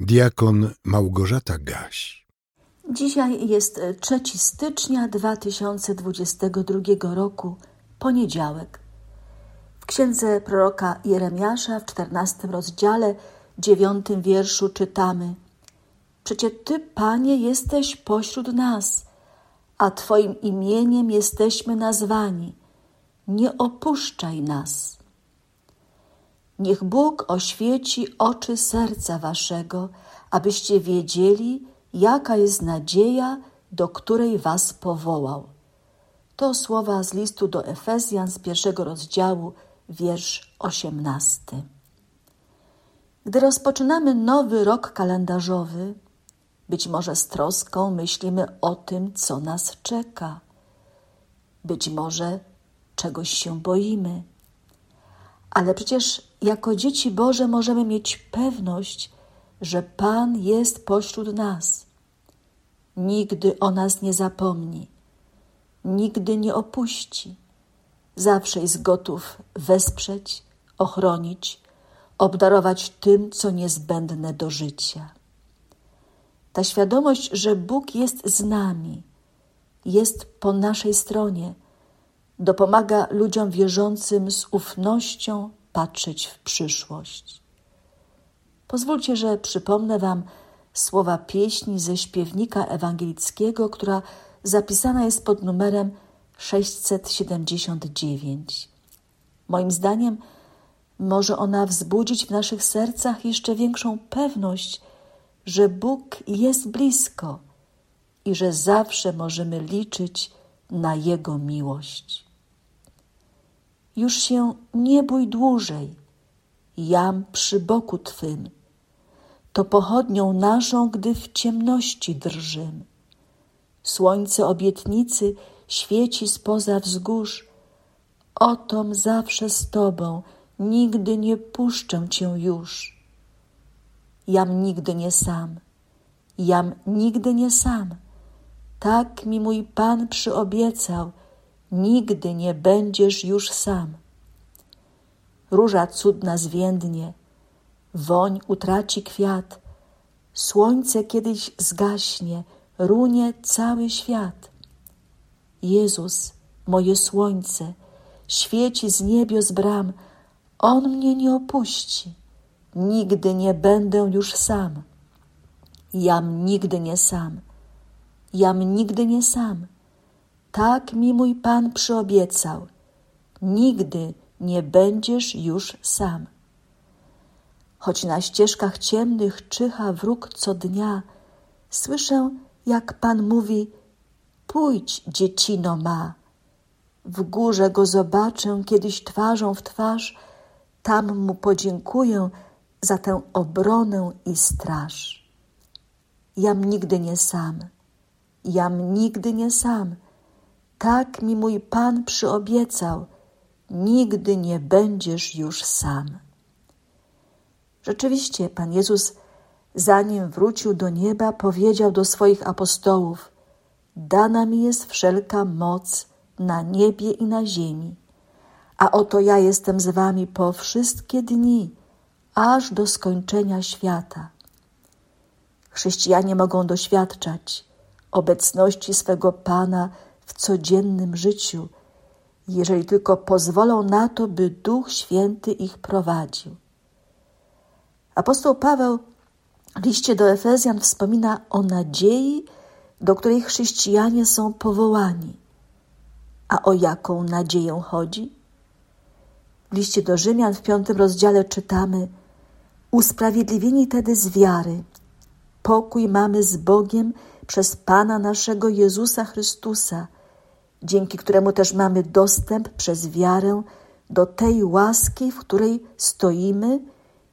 Diakon Małgorzata Gaś. Dzisiaj jest 3 stycznia 2022 roku, poniedziałek. W księdze proroka Jeremiasza w 14 rozdziale, 9 wierszu czytamy: Przecie Ty, Panie, jesteś pośród nas, a Twoim imieniem jesteśmy nazwani. Nie opuszczaj nas. Niech Bóg oświeci oczy serca waszego, abyście wiedzieli, jaka jest nadzieja, do której was powołał. To słowa z listu do Efezjan z pierwszego rozdziału, wiersz osiemnasty. Gdy rozpoczynamy nowy rok kalendarzowy, być może z troską myślimy o tym, co nas czeka. Być może czegoś się boimy ale przecież jako dzieci Boże możemy mieć pewność, że Pan jest pośród nas. Nigdy o nas nie zapomni, nigdy nie opuści. Zawsze jest gotów wesprzeć, ochronić, obdarować tym, co niezbędne do życia. Ta świadomość, że Bóg jest z nami, jest po naszej stronie, dopomaga ludziom wierzącym z ufnością patrzeć w przyszłość. Pozwólcie, że przypomnę Wam słowa pieśni ze śpiewnika ewangelickiego, która zapisana jest pod numerem 679. Moim zdaniem może ona wzbudzić w naszych sercach jeszcze większą pewność, że Bóg jest blisko i że zawsze możemy liczyć na Jego miłość. Już się nie bój dłużej, jam przy boku Twym. To pochodnią naszą, gdy w ciemności drżym. Słońce obietnicy świeci spoza wzgórz. Otom zawsze z Tobą, nigdy nie puszczę Cię już. Jam nigdy nie sam, jam nigdy nie sam tak mi mój Pan przyobiecał, nigdy nie będziesz już sam. Róża cudna zwiędnie, woń utraci kwiat, słońce kiedyś zgaśnie, runie cały świat. Jezus, moje słońce, świeci z niebios bram, On mnie nie opuści, nigdy nie będę już sam. Jam nigdy nie sam jam nigdy nie sam. Tak mi mój Pan przyobiecał. Nigdy nie będziesz już sam. Choć na ścieżkach ciemnych czyha wróg co dnia, słyszę, jak Pan mówi: Pójdź, dziecino ma. W górze go zobaczę kiedyś twarzą w twarz, tam mu podziękuję za tę obronę i straż. Jam nigdy nie sam jam nigdy nie sam. Tak mi mój Pan przyobiecał, nigdy nie będziesz już sam. Rzeczywiście, Pan Jezus, zanim wrócił do nieba, powiedział do swoich apostołów: Dana mi jest wszelka moc na niebie i na ziemi, a oto ja jestem z wami po wszystkie dni, aż do skończenia świata. Chrześcijanie mogą doświadczać, obecności swego Pana w codziennym życiu, jeżeli tylko pozwolą na to, by Duch Święty ich prowadził. Apostoł Paweł w liście do Efezjan wspomina o nadziei, do której chrześcijanie są powołani. A o jaką nadzieję chodzi? W liście do Rzymian w piątym rozdziale czytamy: Usprawiedliwieni tedy z wiary, pokój mamy z Bogiem przez Pana naszego Jezusa Chrystusa, dzięki któremu też mamy dostęp przez wiarę do tej łaski, w której stoimy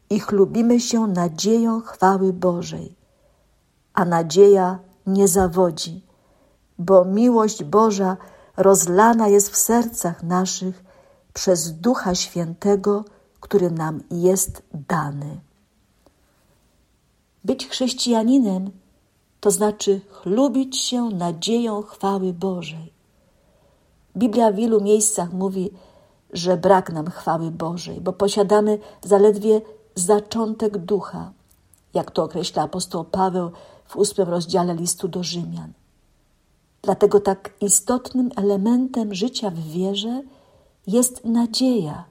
i chlubimy się nadzieją chwały Bożej. A nadzieja nie zawodzi, bo miłość Boża rozlana jest w sercach naszych przez Ducha Świętego, który nam jest dany. Być chrześcijaninem to znaczy chlubić się nadzieją chwały Bożej. Biblia w wielu miejscach mówi, że brak nam chwały Bożej, bo posiadamy zaledwie zaczątek ducha. jak to określa apostoł Paweł w ósmym rozdziale listu do Rzymian. Dlatego tak istotnym elementem życia w wierze jest nadzieja,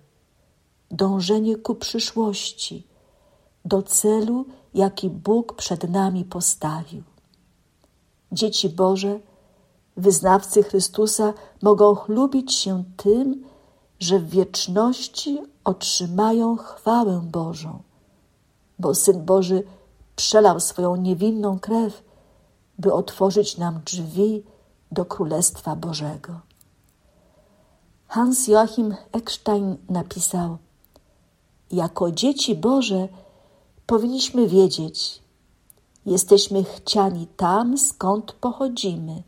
dążenie ku przyszłości, do celu, jaki Bóg przed nami postawił. Dzieci Boże, wyznawcy Chrystusa mogą chlubić się tym, że w wieczności otrzymają chwałę Bożą, bo Syn Boży przelał swoją niewinną krew, by otworzyć nam drzwi do Królestwa Bożego. Hans Joachim Eckstein napisał: Jako dzieci Boże powinniśmy wiedzieć, jesteśmy chciani tam, skąd pochodzimy,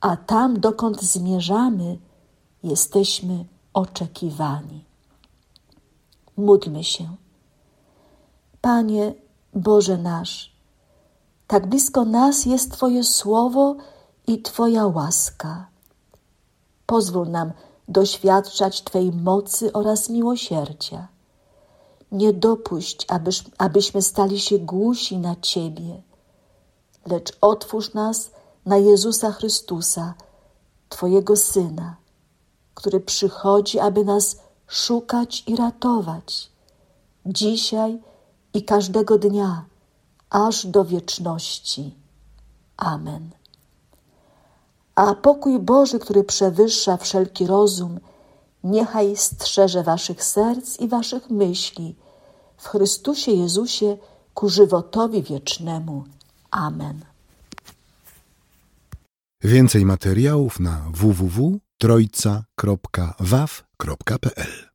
a tam, dokąd zmierzamy, jesteśmy oczekiwani. Módlmy się. Panie Boże nasz, tak blisko nas jest Twoje słowo i Twoja łaska. Pozwól nam doświadczać Twej mocy oraz miłosierdzia. Nie dopuść, abyś, abyśmy stali się głusi na Ciebie, lecz otwórz nas na Jezusa Chrystusa, Twojego Syna, który przychodzi, aby nas szukać i ratować, dzisiaj i każdego dnia, aż do wieczności. Amen. A pokój Boży, który przewyższa wszelki rozum, niechaj strzeże waszych serc i waszych myśli w Chrystusie Jezusie ku żywotowi wiecznemu. Amen. Więcej materiałów na www.trojca.waw.pl